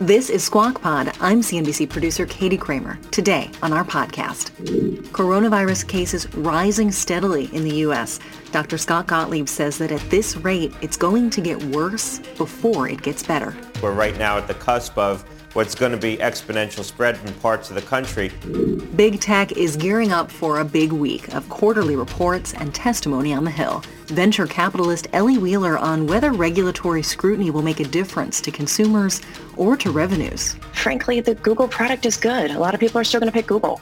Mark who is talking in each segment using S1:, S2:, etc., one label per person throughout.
S1: This is Squawk Pod. I'm CNBC producer Katie Kramer. Today on our podcast, coronavirus cases rising steadily in the U.S. Dr. Scott Gottlieb says that at this rate, it's going to get worse before it gets better.
S2: We're right now at the cusp of what's going to be exponential spread in parts of the country.
S1: Big tech is gearing up for a big week of quarterly reports and testimony on the Hill. Venture capitalist Ellie Wheeler on whether regulatory scrutiny will make a difference to consumers or to revenues.
S3: Frankly, the Google product is good. A lot of people are still going to pick Google.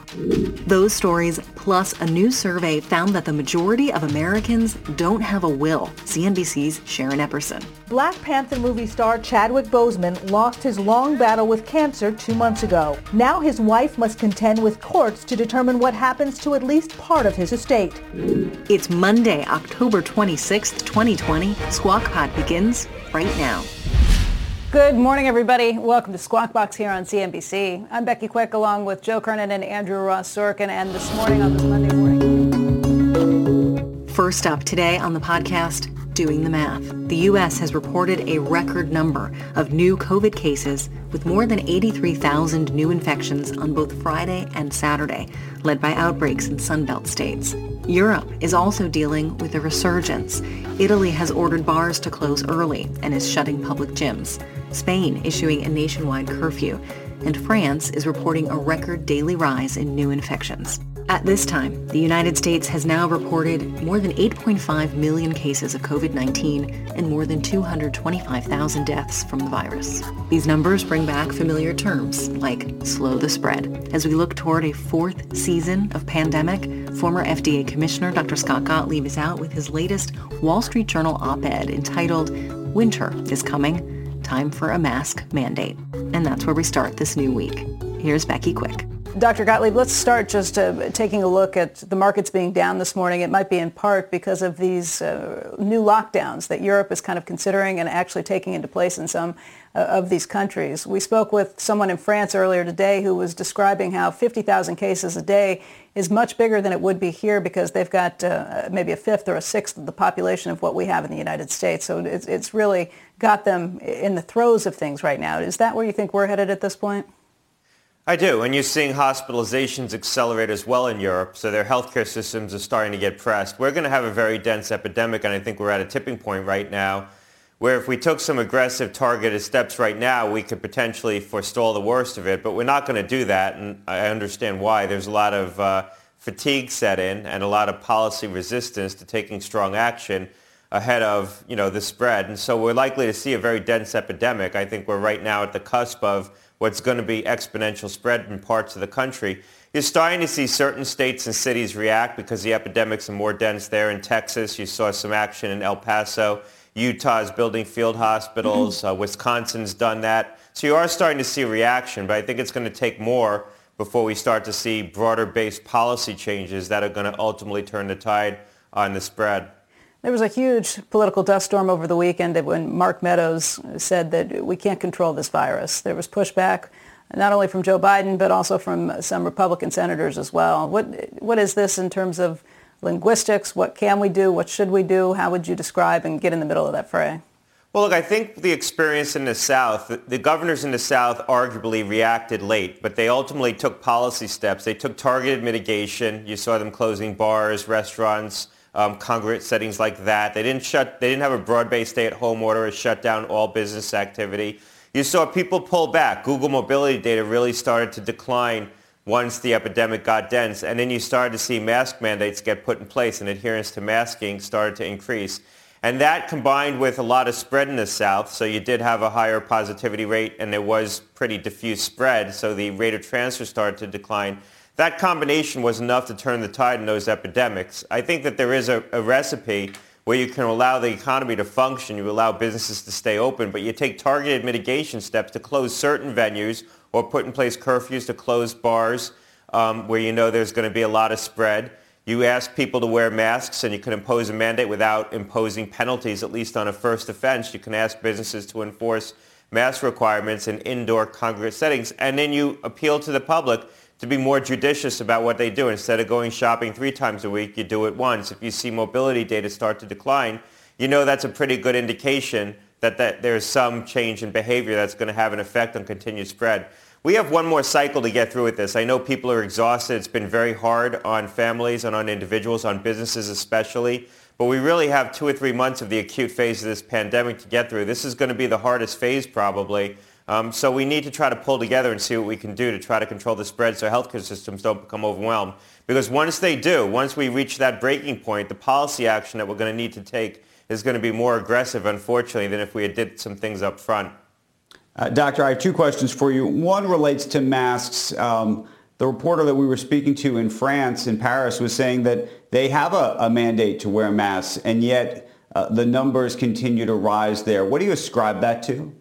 S1: Those stories, plus a new survey found that the majority of Americans don't have a will. CNBC's Sharon Epperson.
S4: Black Panther movie star Chadwick Boseman lost his long battle with cancer two months ago. Now his wife must contend with courts to determine what happens to at least part of his estate.
S1: It's Monday, October 26th, 2020. Squawk Pod begins right now.
S5: Good morning, everybody. Welcome to Squawk Box here on CNBC. I'm Becky Quick, along with Joe Kernan and Andrew Ross Sorkin. And this morning on this Monday morning.
S1: First up today on the podcast, doing the math. The U.S. has reported a record number of new COVID cases with more than 83,000 new infections on both Friday and Saturday, led by outbreaks in Sunbelt states. Europe is also dealing with a resurgence. Italy has ordered bars to close early and is shutting public gyms. Spain issuing a nationwide curfew. And France is reporting a record daily rise in new infections. At this time, the United States has now reported more than 8.5 million cases of COVID-19 and more than 225,000 deaths from the virus. These numbers bring back familiar terms like slow the spread. As we look toward a fourth season of pandemic, former FDA Commissioner Dr. Scott Gottlieb is out with his latest Wall Street Journal op-ed entitled Winter is Coming, Time for a Mask Mandate. And that's where we start this new week. Here's Becky Quick.
S5: Dr. Gottlieb, let's start just uh, taking a look at the markets being down this morning. It might be in part because of these uh, new lockdowns that Europe is kind of considering and actually taking into place in some uh, of these countries. We spoke with someone in France earlier today who was describing how 50,000 cases a day is much bigger than it would be here because they've got uh, maybe a fifth or a sixth of the population of what we have in the United States. So it's, it's really got them in the throes of things right now. Is that where you think we're headed at this point?
S2: I do, and you're seeing hospitalizations accelerate as well in Europe, so their healthcare systems are starting to get pressed. We're going to have a very dense epidemic, and I think we're at a tipping point right now where if we took some aggressive targeted steps right now, we could potentially forestall the worst of it, but we're not going to do that, and I understand why. There's a lot of uh, fatigue set in and a lot of policy resistance to taking strong action ahead of, you know, the spread, and so we're likely to see a very dense epidemic. I think we're right now at the cusp of what's going to be exponential spread in parts of the country. You're starting to see certain states and cities react because the epidemics are more dense there. In Texas, you saw some action in El Paso. Utah's building field hospitals. Mm-hmm. Uh, Wisconsin's done that. So you are starting to see reaction, but I think it's going to take more before we start to see broader-based policy changes that are going to ultimately turn the tide on the spread.
S5: There was a huge political dust storm over the weekend when Mark Meadows said that we can't control this virus. There was pushback not only from Joe Biden, but also from some Republican senators as well. What, what is this in terms of linguistics? What can we do? What should we do? How would you describe and get in the middle of that fray?
S2: Well, look, I think the experience in the South, the governors in the South arguably reacted late, but they ultimately took policy steps. They took targeted mitigation. You saw them closing bars, restaurants, um, congregate settings like that. They didn't shut. They didn't have a broad-based stay-at-home order or shut down all business activity. You saw people pull back. Google mobility data really started to decline once the epidemic got dense, and then you started to see mask mandates get put in place, and adherence to masking started to increase. And that combined with a lot of spread in the South, so you did have a higher positivity rate, and there was pretty diffuse spread, so the rate of transfer started to decline that combination was enough to turn the tide in those epidemics. I think that there is a, a recipe where you can allow the economy to function, you allow businesses to stay open, but you take targeted mitigation steps to close certain venues or put in place curfews to close bars um, where you know there's going to be a lot of spread. You ask people to wear masks and you can impose a mandate without imposing penalties, at least on a first offense. You can ask businesses to enforce mask requirements in indoor congregate settings. And then you appeal to the public to be more judicious about what they do. Instead of going shopping three times a week, you do it once. If you see mobility data start to decline, you know that's a pretty good indication that, that there's some change in behavior that's going to have an effect on continued spread. We have one more cycle to get through with this. I know people are exhausted. It's been very hard on families and on individuals, on businesses especially. But we really have two or three months of the acute phase of this pandemic to get through. This is going to be the hardest phase probably. Um, so we need to try to pull together and see what we can do to try to control the spread so healthcare systems don't become overwhelmed. Because once they do, once we reach that breaking point, the policy action that we're going to need to take is going to be more aggressive, unfortunately, than if we had did some things up front.
S6: Uh, doctor, I have two questions for you. One relates to masks. Um, the reporter that we were speaking to in France, in Paris, was saying that they have a, a mandate to wear masks, and yet uh, the numbers continue to rise there. What do you ascribe that to?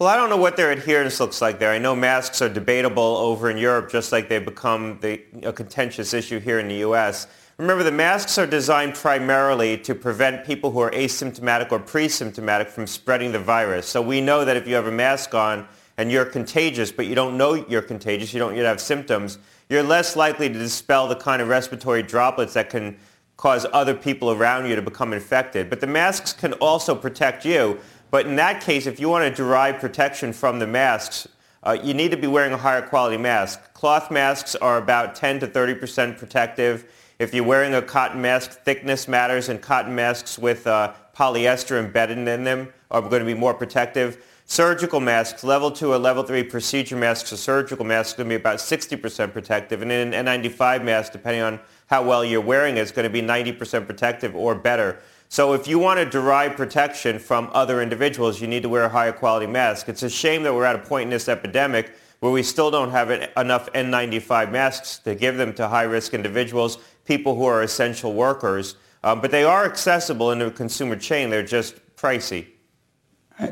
S2: Well, I don't know what their adherence looks like there. I know masks are debatable over in Europe, just like they've become the, a contentious issue here in the U.S. Remember, the masks are designed primarily to prevent people who are asymptomatic or pre-symptomatic from spreading the virus. So we know that if you have a mask on and you're contagious, but you don't know you're contagious, you don't yet have symptoms, you're less likely to dispel the kind of respiratory droplets that can cause other people around you to become infected. But the masks can also protect you. But in that case, if you want to derive protection from the masks, uh, you need to be wearing a higher quality mask. Cloth masks are about 10 to 30% protective. If you're wearing a cotton mask, thickness matters, and cotton masks with uh, polyester embedded in them are going to be more protective. Surgical masks, level 2 or level 3 procedure masks or surgical masks are going to be about 60% protective. And an N95 mask, depending on how well you're wearing it, is going to be 90% protective or better. So if you want to derive protection from other individuals, you need to wear a higher quality mask. It's a shame that we're at a point in this epidemic where we still don't have enough N95 masks to give them to high-risk individuals people who are essential workers. Um, but they are accessible in the consumer chain. They're just pricey.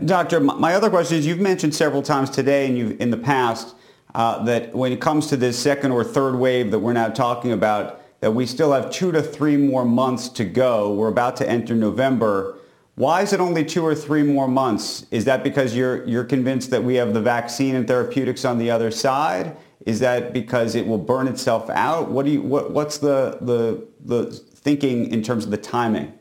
S6: Doctor, my other question is you've mentioned several times today and you in the past uh, that when it comes to this second or third wave that we're now talking about, that we still have two to three more months to go. We're about to enter November. Why is it only two or three more months? Is that because you're, you're convinced that we have the vaccine and therapeutics on the other side? Is that because it will burn itself out? What do you, what, what's the, the, the thinking in terms of the timing?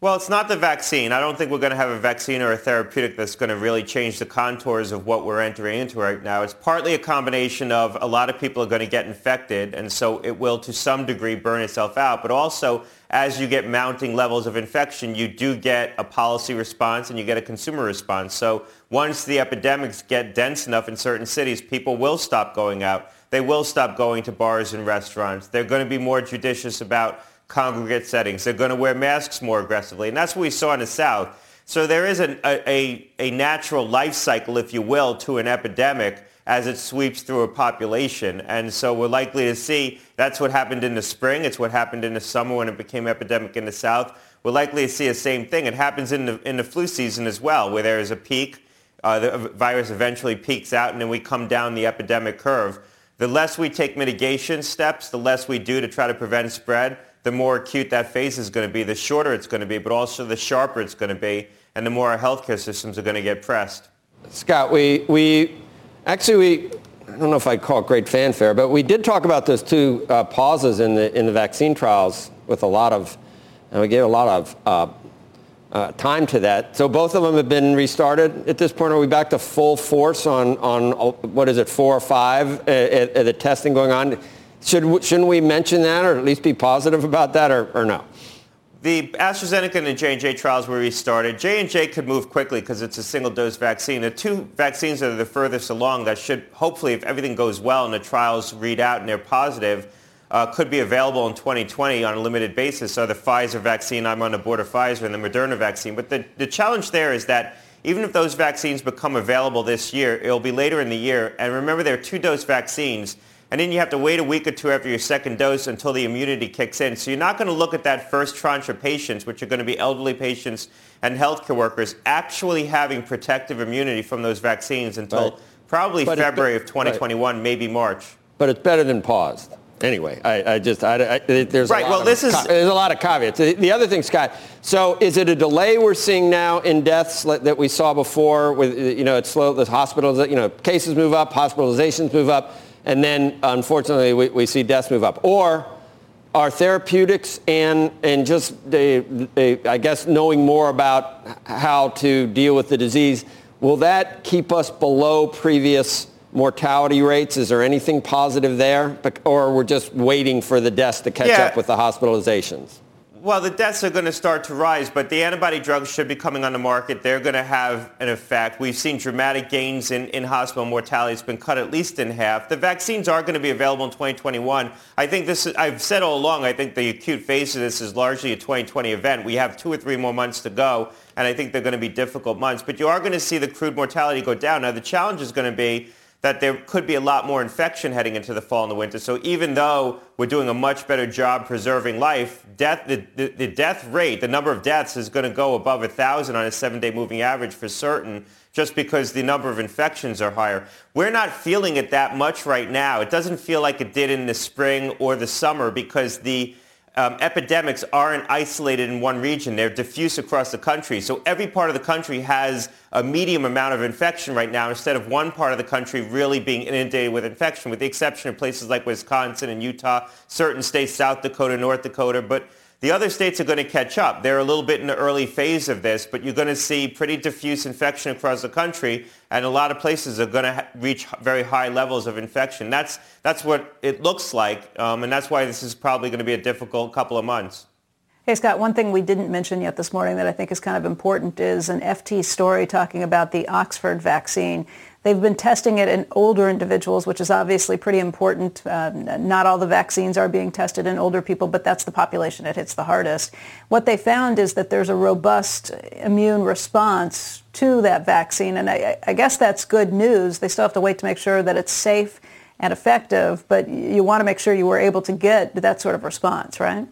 S2: Well, it's not the vaccine. I don't think we're going to have a vaccine or a therapeutic that's going to really change the contours of what we're entering into right now. It's partly a combination of a lot of people are going to get infected, and so it will to some degree burn itself out. But also, as you get mounting levels of infection, you do get a policy response and you get a consumer response. So once the epidemics get dense enough in certain cities, people will stop going out. They will stop going to bars and restaurants. They're going to be more judicious about congregate settings. They're going to wear masks more aggressively. And that's what we saw in the South. So there is a, a, a natural life cycle, if you will, to an epidemic as it sweeps through a population. And so we're likely to see that's what happened in the spring. It's what happened in the summer when it became epidemic in the South. We're likely to see the same thing. It happens in the, in the flu season as well, where there is a peak. Uh, the virus eventually peaks out, and then we come down the epidemic curve. The less we take mitigation steps, the less we do to try to prevent spread, the more acute that phase is going to be, the shorter it's going to be, but also the sharper it's going to be, and the more our healthcare systems are going to get pressed.
S7: Scott, we, we actually, we, I don't know if I'd call it great fanfare, but we did talk about those two uh, pauses in the, in the vaccine trials with a lot of, and we gave a lot of uh, uh, time to that. So both of them have been restarted at this point. Are we back to full force on, on what is it, four or five, uh, at, at the testing going on? Should, shouldn't we mention that or at least be positive about that or, or no?
S2: The AstraZeneca and the J&J trials were restarted. J&J could move quickly because it's a single-dose vaccine. The two vaccines that are the furthest along that should, hopefully, if everything goes well and the trials read out and they're positive, uh, could be available in 2020 on a limited basis are the Pfizer vaccine. I'm on the board of Pfizer and the Moderna vaccine. But the, the challenge there is that even if those vaccines become available this year, it'll be later in the year. And remember, they're two-dose vaccines and then you have to wait a week or two after your second dose until the immunity kicks in. So you're not going to look at that first tranche of patients, which are going to be elderly patients and healthcare workers, actually having protective immunity from those vaccines until right. probably but February of 2021, right. maybe March.
S7: But it's better than paused. Anyway, I, I just, I, I, there's,
S2: right,
S7: a
S2: well, this
S7: is, there's a lot of caveats. The, the, other thing, Scott, so is it a delay we're seeing now in deaths that we saw before with, you know, it's slow, the hospitals, you know, cases move up, hospitalizations move up, and then unfortunately we, we see deaths move up? Or are therapeutics and, and just, they, they, I guess, knowing more about how to deal with the disease, will that keep us below previous mortality rates? Is there anything positive there? Or we're just waiting for the deaths to catch yeah. up with the hospitalizations?
S2: Well, the deaths are going to start to rise, but the antibody drugs should be coming on the market. They're going to have an effect. We've seen dramatic gains in, in hospital mortality. It's been cut at least in half. The vaccines are going to be available in 2021. I think this is, I've said all along, I think the acute phase of this is largely a 2020 event. We have two or three more months to go, and I think they're going to be difficult months. But you are going to see the crude mortality go down. Now, the challenge is going to be that there could be a lot more infection heading into the fall and the winter. So even though we're doing a much better job preserving life, death, the, the, the death rate, the number of deaths is going to go above 1,000 on a seven-day moving average for certain just because the number of infections are higher. We're not feeling it that much right now. It doesn't feel like it did in the spring or the summer because the um, epidemics aren't isolated in one region. They're diffuse across the country. So every part of the country has a medium amount of infection right now instead of one part of the country really being inundated with infection, with the exception of places like Wisconsin and Utah, certain states, South Dakota, North Dakota. But the other states are going to catch up. They're a little bit in the early phase of this, but you're going to see pretty diffuse infection across the country, and a lot of places are going to ha- reach very high levels of infection. That's, that's what it looks like, um, and that's why this is probably going to be a difficult couple of months.
S5: Hey, Scott, one thing we didn't mention yet this morning that I think is kind of important is an FT story talking about the Oxford vaccine. They've been testing it in older individuals, which is obviously pretty important. Um, not all the vaccines are being tested in older people, but that's the population it hits the hardest. What they found is that there's a robust immune response to that vaccine, and I, I guess that's good news. They still have to wait to make sure that it's safe and effective, but you want to make sure you were able to get that sort of response, right?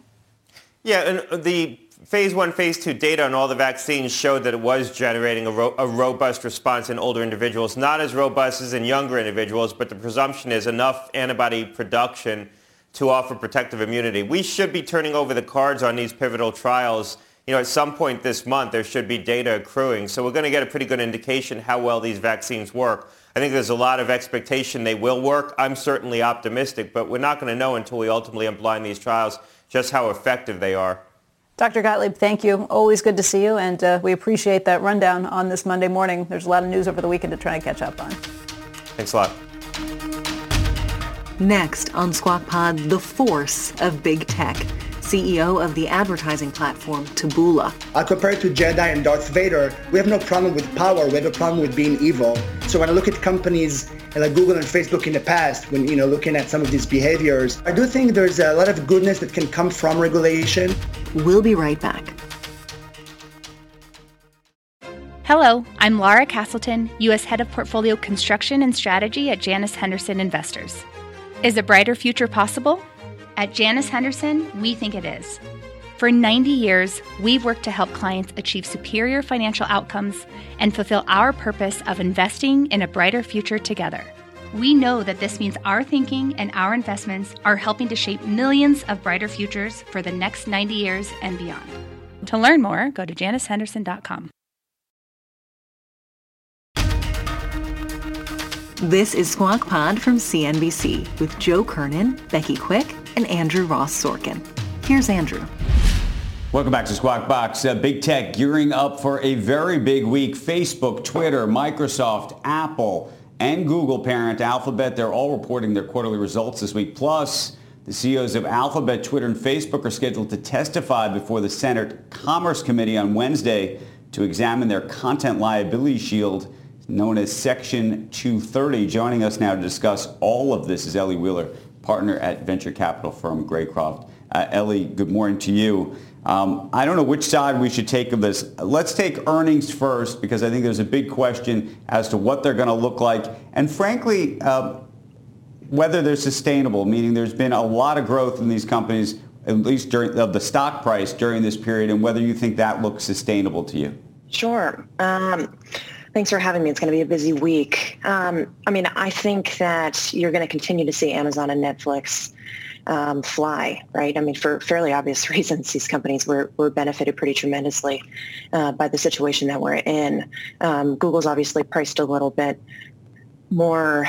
S2: Yeah, and the phase one, phase two data on all the vaccines showed that it was generating a, ro- a, robust response in older individuals, not as robust as in younger individuals, but the presumption is enough antibody production to offer protective immunity. We should be turning over the cards on these pivotal trials. You know, at some point this month, there should be data accruing. So we're going to get a pretty good indication how well these vaccines work. I think there's a lot of expectation they will work. I'm certainly optimistic, but we're not going to know until we ultimately unblind these trials just how effective they are.
S5: Dr. Gottlieb, thank you. Always good to see you, and uh, we appreciate that rundown on this Monday morning. There's a lot of news over the weekend to try and catch up on.
S2: Thanks a lot.
S1: Next on Squawk Pod, the force of big tech. CEO of the advertising platform Taboola.
S8: I compare it to Jedi and Darth Vader. We have no problem with power. We have a problem with being evil. So when I look at companies like Google and Facebook in the past, when you know looking at some of these behaviors, I do think there's a lot of goodness that can come from regulation.
S1: We'll be right back.
S9: Hello, I'm Laura Castleton, U.S. Head of Portfolio Construction and Strategy at Janus Henderson Investors. Is a brighter future possible? At Janus Henderson, we think it is. For 90 years, we've worked to help clients achieve superior financial outcomes and fulfill our purpose of investing in a brighter future together. We know that this means our thinking and our investments are helping to shape millions of brighter futures for the next 90 years and beyond. To learn more, go to janushenderson.com.
S1: This is Squawk Pod from CNBC with Joe Kernan, Becky Quick, and Andrew Ross Sorkin. Here's Andrew.
S6: Welcome back to Squawk Box. Uh, big tech gearing up for a very big week. Facebook, Twitter, Microsoft, Apple, and Google parent Alphabet, they're all reporting their quarterly results this week. Plus, the CEOs of Alphabet, Twitter, and Facebook are scheduled to testify before the Senate Commerce Committee on Wednesday to examine their content liability shield known as Section 230. Joining us now to discuss all of this is Ellie Wheeler, partner at venture capital firm Greycroft. Uh, Ellie, good morning to you. Um, I don't know which side we should take of this. Let's take earnings first because I think there's a big question as to what they're going to look like. And frankly, uh, whether they're sustainable, meaning there's been a lot of growth in these companies, at least during of the stock price during this period, and whether you think that looks sustainable to you.
S3: Sure. Um, thanks for having me. It's going to be a busy week. Um, I mean, I think that you're going to continue to see Amazon and Netflix um, fly, right? I mean, for fairly obvious reasons, these companies were, were benefited pretty tremendously uh, by the situation that we're in. Um, Google's obviously priced a little bit more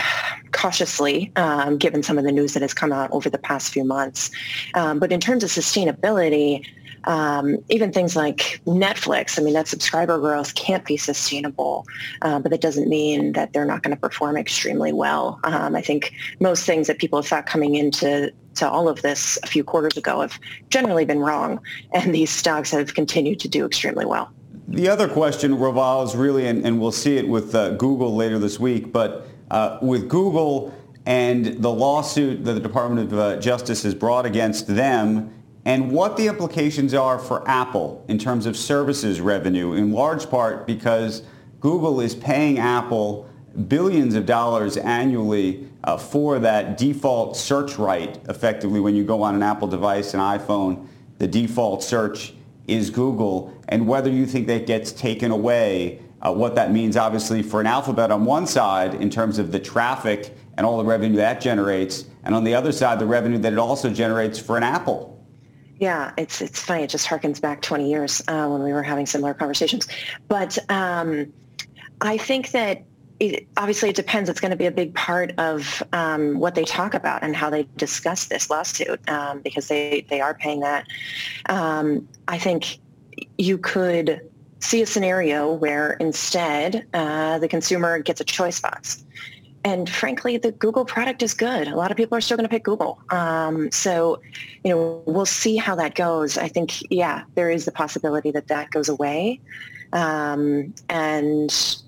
S3: cautiously, um, given some of the news that has come out over the past few months. Um, but in terms of sustainability, um, even things like Netflix, I mean, that subscriber growth can't be sustainable, uh, but that doesn't mean that they're not going to perform extremely well. Um, I think most things that people have thought coming into to all of this a few quarters ago have generally been wrong, and these stocks have continued to do extremely well.
S6: The other question revolves really, and, and we'll see it with uh, Google later this week, but uh, with Google and the lawsuit that the Department of uh, Justice has brought against them and what the implications are for Apple in terms of services revenue, in large part because Google is paying Apple billions of dollars annually uh, for that default search right, effectively when you go on an Apple device, an iPhone, the default search is Google, and whether you think that gets taken away, uh, what that means obviously for an Alphabet on one side in terms of the traffic and all the revenue that generates, and on the other side, the revenue that it also generates for an Apple.
S3: Yeah, it's it's funny. It just harkens back 20 years uh, when we were having similar conversations. But um, I think that it, obviously it depends. It's going to be a big part of um, what they talk about and how they discuss this lawsuit um, because they, they are paying that. Um, I think you could see a scenario where instead uh, the consumer gets a choice box and frankly, the Google product is good. A lot of people are still going to pick Google. Um, so, you know, we'll see how that goes. I think, yeah, there is the possibility that that goes away. Um, and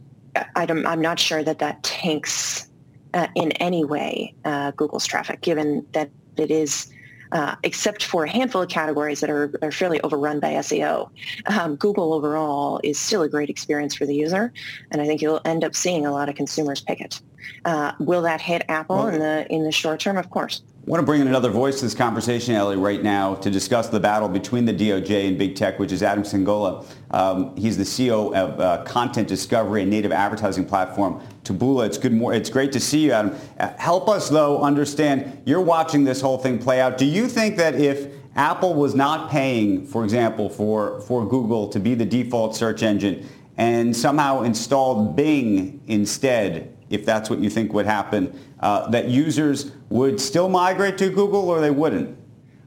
S3: I am not sure that that tanks uh, in any way uh, Google's traffic, given that it is uh, except for a handful of categories that are, are fairly overrun by SEO. Um, Google overall is still a great experience for the user, and I think you'll end up seeing a lot of consumers pick it. Uh, will that hit Apple well, in the in the short term? Of course.
S6: I want to bring in another voice to this conversation, Ellie, right now to discuss the battle between the DOJ and big tech, which is Adam Singolda. Um, he's the CEO of uh, content discovery and native advertising platform Taboola. It's good. More, it's great to see you, Adam. Uh, help us though understand. You're watching this whole thing play out. Do you think that if Apple was not paying, for example, for for Google to be the default search engine, and somehow installed Bing instead, if that's what you think would happen, uh, that users would still migrate to Google or they wouldn't?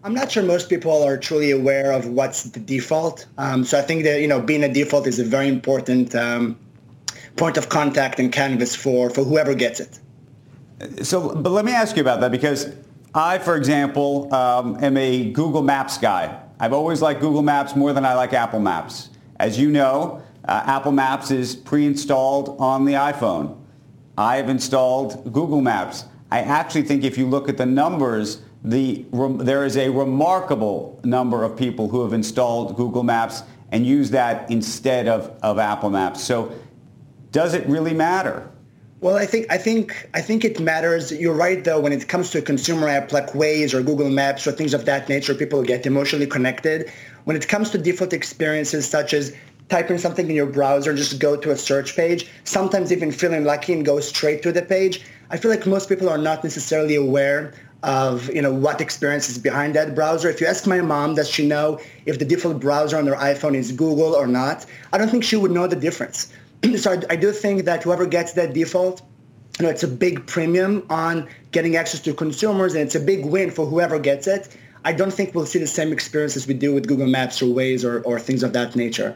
S8: I'm not sure most people are truly aware of what's the default. Um, so I think that you know being a default is a very important um, point of contact and canvas for for whoever gets it.
S6: So, but let me ask you about that because I, for example, um, am a Google Maps guy. I've always liked Google Maps more than I like Apple Maps. As you know, uh, Apple Maps is pre-installed on the iPhone. I've installed Google Maps. I actually think if you look at the numbers, the, there is a remarkable number of people who have installed Google Maps and use that instead of, of Apple Maps. So does it really matter?
S8: Well, I think I think I think it matters. You're right, though. When it comes to a consumer app like Waze or Google Maps or things of that nature, people get emotionally connected. When it comes to default experiences such as type in something in your browser, and just go to a search page, sometimes even feeling lucky and go straight to the page. I feel like most people are not necessarily aware of you know what experience is behind that browser. If you ask my mom, does she know if the default browser on her iPhone is Google or not? I don't think she would know the difference. so I, I do think that whoever gets that default, you know, it's a big premium on getting access to consumers, and it's a big win for whoever gets it. I don't think we'll see the same experience as we do with Google Maps or Waze or, or things of that nature.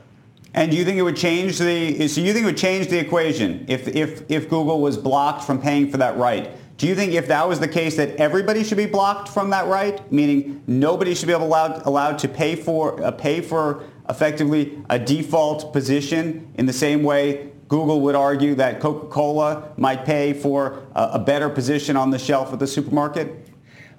S6: And do you think it would change the? So you think it would change the equation if if if Google was blocked from paying for that right? Do you think if that was the case that everybody should be blocked from that right, meaning nobody should be allowed allowed to pay for uh, pay for effectively a default position in the same way Google would argue that Coca-Cola might pay for a, a better position on the shelf at the supermarket?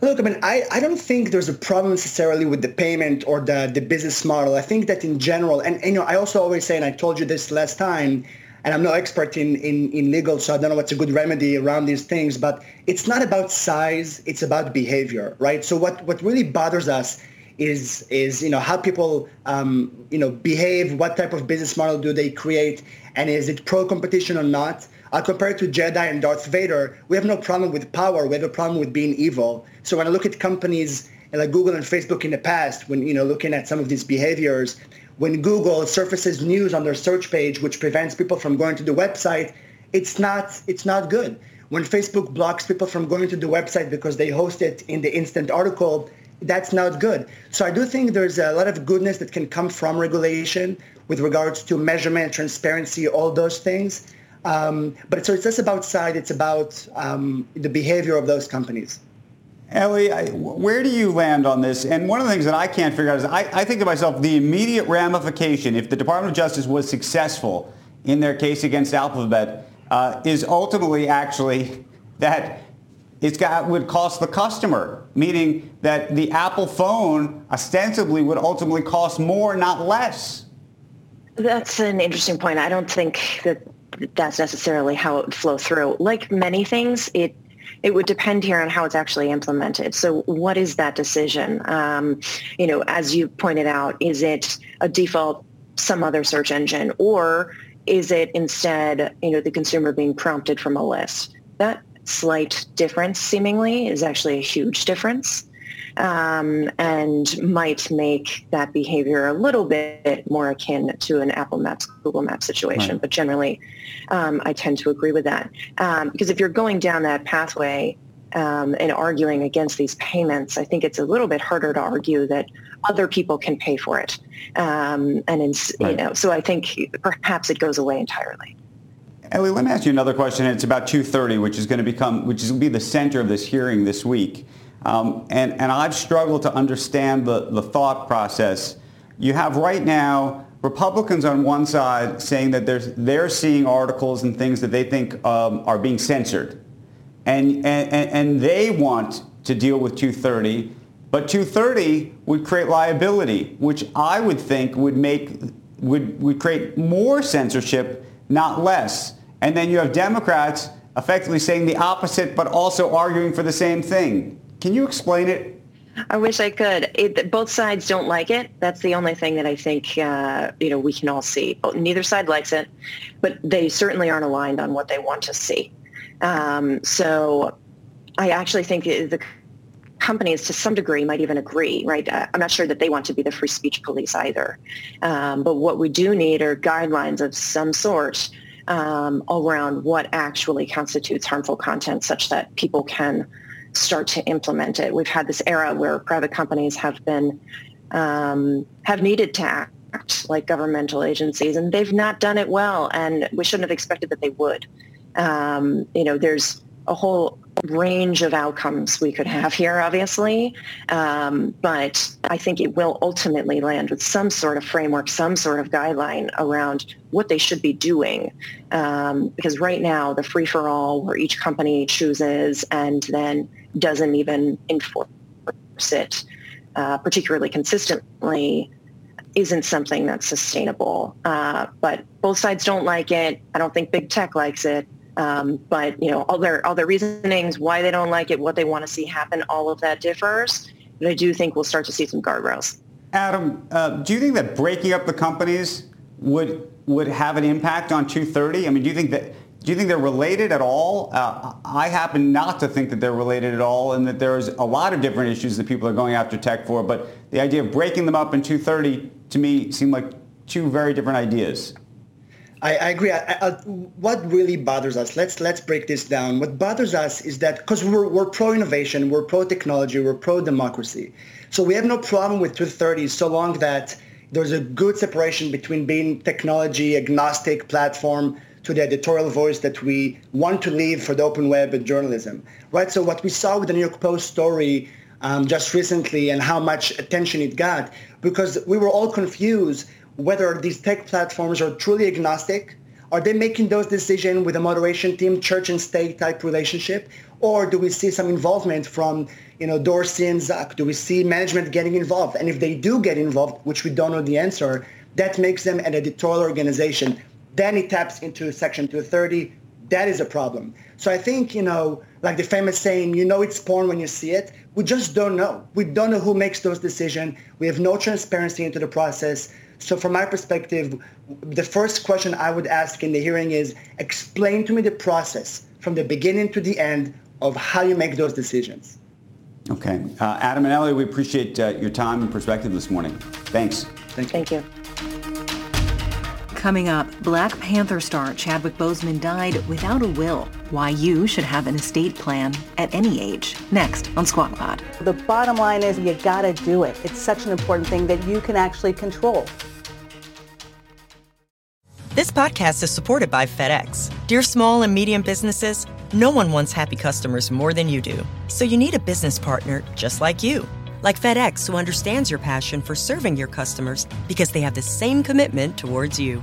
S8: Look, I mean, I, I don't think there's a problem necessarily with the payment or the, the business model. I think that in general, and, and you know, I also always say, and I told you this last time, and I'm no expert in, in, in legal, so I don't know what's a good remedy around these things, but it's not about size, it's about behavior, right? So what, what really bothers us is, is you know, how people, um, you know, behave, what type of business model do they create, and is it pro-competition or not? I'll compare it to Jedi and Darth Vader. We have no problem with power. We have a problem with being evil. So when I look at companies like Google and Facebook in the past, when, you know, looking at some of these behaviors, when Google surfaces news on their search page, which prevents people from going to the website, it's not, it's not good. When Facebook blocks people from going to the website because they host it in the instant article, that's not good. So I do think there's a lot of goodness that can come from regulation with regards to measurement, transparency, all those things. Um, but so it's less about side, it's about um, the behavior of those companies.
S6: Eli, where do you land on this? And one of the things that I can't figure out is I, I, think to myself, the immediate ramification, if the Department of Justice was successful in their case against Alphabet, uh, is ultimately actually that it's got would cost the customer, meaning that the Apple phone ostensibly would ultimately cost more, not less.
S3: That's an interesting point. I don't think that that's necessarily how it would flow through. Like many things, it it would depend here on how it's actually implemented. So what is that decision? Um, you know, as you pointed out, is it a default some other search engine or is it instead, you know, the consumer being prompted from a list? That slight difference seemingly is actually a huge difference um, and might make that behavior a little bit more akin to an Apple Maps, Google Maps situation. Right. But generally, um, I tend to agree with that. Um, because if you're going down that pathway um, and arguing against these payments, I think it's a little bit harder to argue that other people can pay for it. Um, and, in, right. you know, so I think perhaps it goes away entirely.
S6: Eli, let me ask you another question. It's about 230, which is going to become, which is going to be the center of this hearing this week. Um, and, and I've struggled to understand the, the thought process. You have right now Republicans on one side saying that they're, they're seeing articles and things that they think um, are being censored. And, and, and they want to deal with 230, but 230 would create liability, which I would think would make would, would create more censorship, not less. And then you have Democrats effectively saying the opposite, but also arguing for the same thing. Can you explain it?
S3: I wish I could. It, both sides don't like it. That's the only thing that I think uh, you know we can all see. Neither side likes it, but they certainly aren't aligned on what they want to see. Um, so I actually think the companies to some degree might even agree, right? Uh, I'm not sure that they want to be the free speech police either. Um, but what we do need are guidelines of some sort um, around what actually constitutes harmful content such that people can start to implement it. We've had this era where private companies have been um, have needed to act like governmental agencies, and they've not done it well. And we shouldn't have expected that they would. Um, you know, there's a whole range of outcomes we could have here, obviously, um, but I think it will ultimately land with some sort of framework, some sort of guideline around what they should be doing. Um, because right now, the free-for-all where each company chooses and then doesn't even enforce it uh, particularly consistently isn't something that's sustainable. Uh, but both sides don't like it. I don't think big tech likes it. Um, but you know, all their all their reasonings, why they don't like it, what they want to see happen, all of that differs. But I do think we'll start to see some guardrails.
S6: Adam, uh, do you think that breaking up the companies would would have an impact on 230? I mean, do you think that do you think they're related at all? Uh, I happen not to think that they're related at all and that there's a lot of different issues that people are going after tech for, but the idea of breaking them up in 230 to me seemed like two very different ideas.
S8: I, I agree. I, I, what really bothers us? Let's let's break this down. What bothers us is that because we're we're pro innovation, we're pro technology, we're pro democracy, so we have no problem with 230 so long that there's a good separation between being technology agnostic platform to the editorial voice that we want to leave for the open web and journalism, right? So what we saw with the New York Post story um, just recently and how much attention it got, because we were all confused whether these tech platforms are truly agnostic. Are they making those decisions with a moderation team, church and state type relationship? Or do we see some involvement from, you know, Dorsey and Zuck? Do we see management getting involved? And if they do get involved, which we don't know the answer, that makes them an editorial organization then it taps into Section 230. That is a problem. So I think, you know, like the famous saying, you know it's porn when you see it. We just don't know. We don't know who makes those decisions. We have no transparency into the process. So from my perspective, the first question I would ask in the hearing is explain to me the process from the beginning to the end of how you make those decisions.
S6: Okay. Uh, Adam and Ellie, we appreciate uh, your time and perspective this morning. Thanks.
S8: Thank you.
S3: Thank you.
S1: Coming up, Black Panther star Chadwick Boseman died without a will. Why you should have an estate plan at any age. Next on Squawk Pod.
S4: The bottom line is you gotta do it. It's such an important thing that you can actually control.
S10: This podcast is supported by FedEx. Dear small and medium businesses, no one wants happy customers more than you do. So you need a business partner just like you. Like FedEx, who understands your passion for serving your customers because they have the same commitment towards you.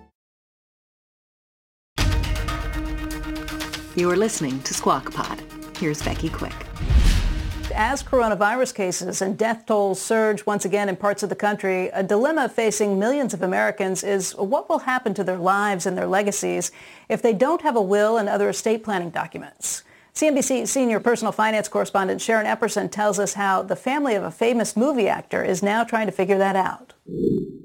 S1: You are listening to Squawk Pod. Here's Becky Quick.
S5: As coronavirus cases and death tolls surge once again in parts of the country, a dilemma facing millions of Americans is what will happen to their lives and their legacies if they don't have a will and other estate planning documents. CNBC senior personal finance correspondent Sharon Epperson tells us how the family of a famous movie actor is now trying to figure that out.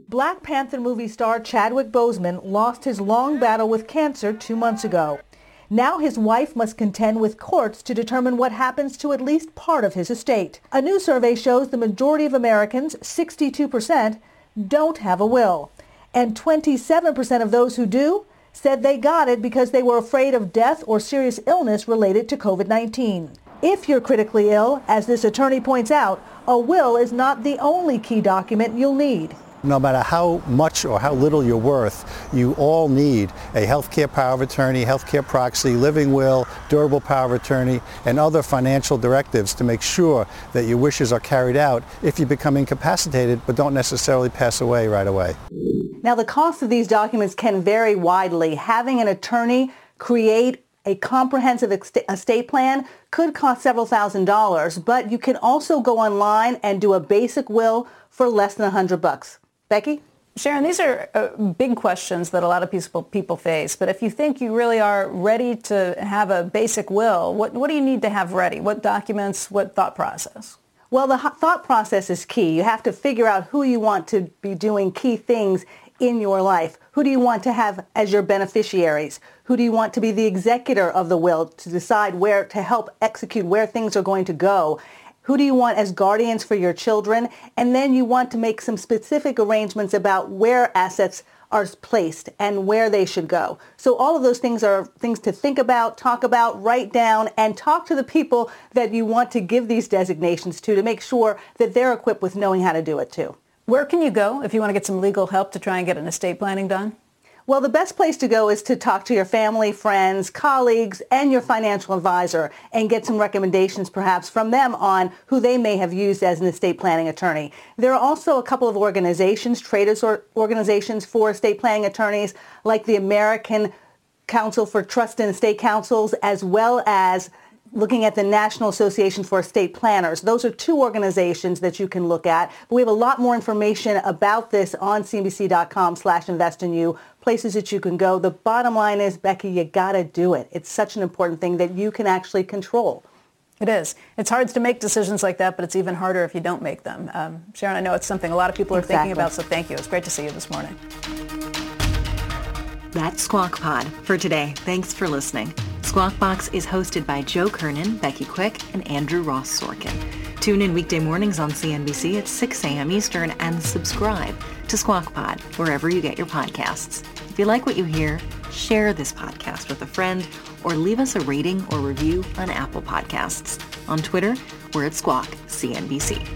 S4: Black Panther movie star Chadwick Boseman lost his long battle with cancer two months ago. Now his wife must contend with courts to determine what happens to at least part of his estate. A new survey shows the majority of Americans, 62%, don't have a will. And 27% of those who do said they got it because they were afraid of death or serious illness related to COVID-19. If you're critically ill, as this attorney points out, a will is not the only key document you'll need.
S11: No matter how much or how little you're worth, you all need a healthcare power of attorney, healthcare proxy, living will, durable power of attorney, and other financial directives to make sure that your wishes are carried out if you become incapacitated but don't necessarily pass away right away.
S4: Now, the cost of these documents can vary widely. Having an attorney create a comprehensive estate plan could cost several thousand dollars, but you can also go online and do a basic will for less than a hundred bucks. Becky?
S5: Sharon, these are uh, big questions that a lot of people, people face. But if you think you really are ready to have a basic will, what, what do you need to have ready? What documents, what thought process?
S4: Well, the thought process is key. You have to figure out who you want to be doing key things in your life. Who do you want to have as your beneficiaries? Who do you want to be the executor of the will to decide where to help execute where things are going to go? Who do you want as guardians for your children? And then you want to make some specific arrangements about where assets are placed and where they should go. So all of those things are things to think about, talk about, write down, and talk to the people that you want to give these designations to to make sure that they're equipped with knowing how to do it too.
S5: Where can you go if you want to get some legal help to try and get an estate planning done?
S4: Well, the best place to go is to talk to your family, friends, colleagues, and your financial advisor and get some recommendations perhaps from them on who they may have used as an estate planning attorney. There are also a couple of organizations, traders or organizations for estate planning attorneys like the American Council for Trust and Estate Councils as well as looking at the National Association for Estate Planners. Those are two organizations that you can look at. But we have a lot more information about this on cnbc.com slash invest in you, places that you can go. The bottom line is, Becky, you got to do it. It's such an important thing that you can actually control.
S5: It is. It's hard to make decisions like that, but it's even harder if you don't make them. Um, Sharon, I know it's something a lot of people are
S4: exactly.
S5: thinking about, so thank you. It's great to see you this morning.
S1: That's Squawk Pod for today. Thanks for listening. Squawk Box is hosted by Joe Kernan, Becky Quick, and Andrew Ross Sorkin. Tune in weekday mornings on CNBC at 6 a.m. Eastern and subscribe to Squawk Pod wherever you get your podcasts. If you like what you hear, share this podcast with a friend or leave us a rating or review on Apple Podcasts. On Twitter, we're at Squawk CNBC.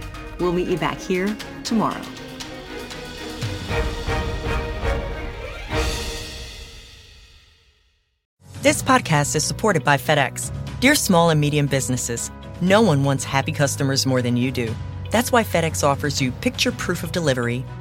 S1: We'll meet you back here tomorrow.
S10: This podcast is supported by FedEx. Dear small and medium businesses, no one wants happy customers more than you do. That's why FedEx offers you picture proof of delivery,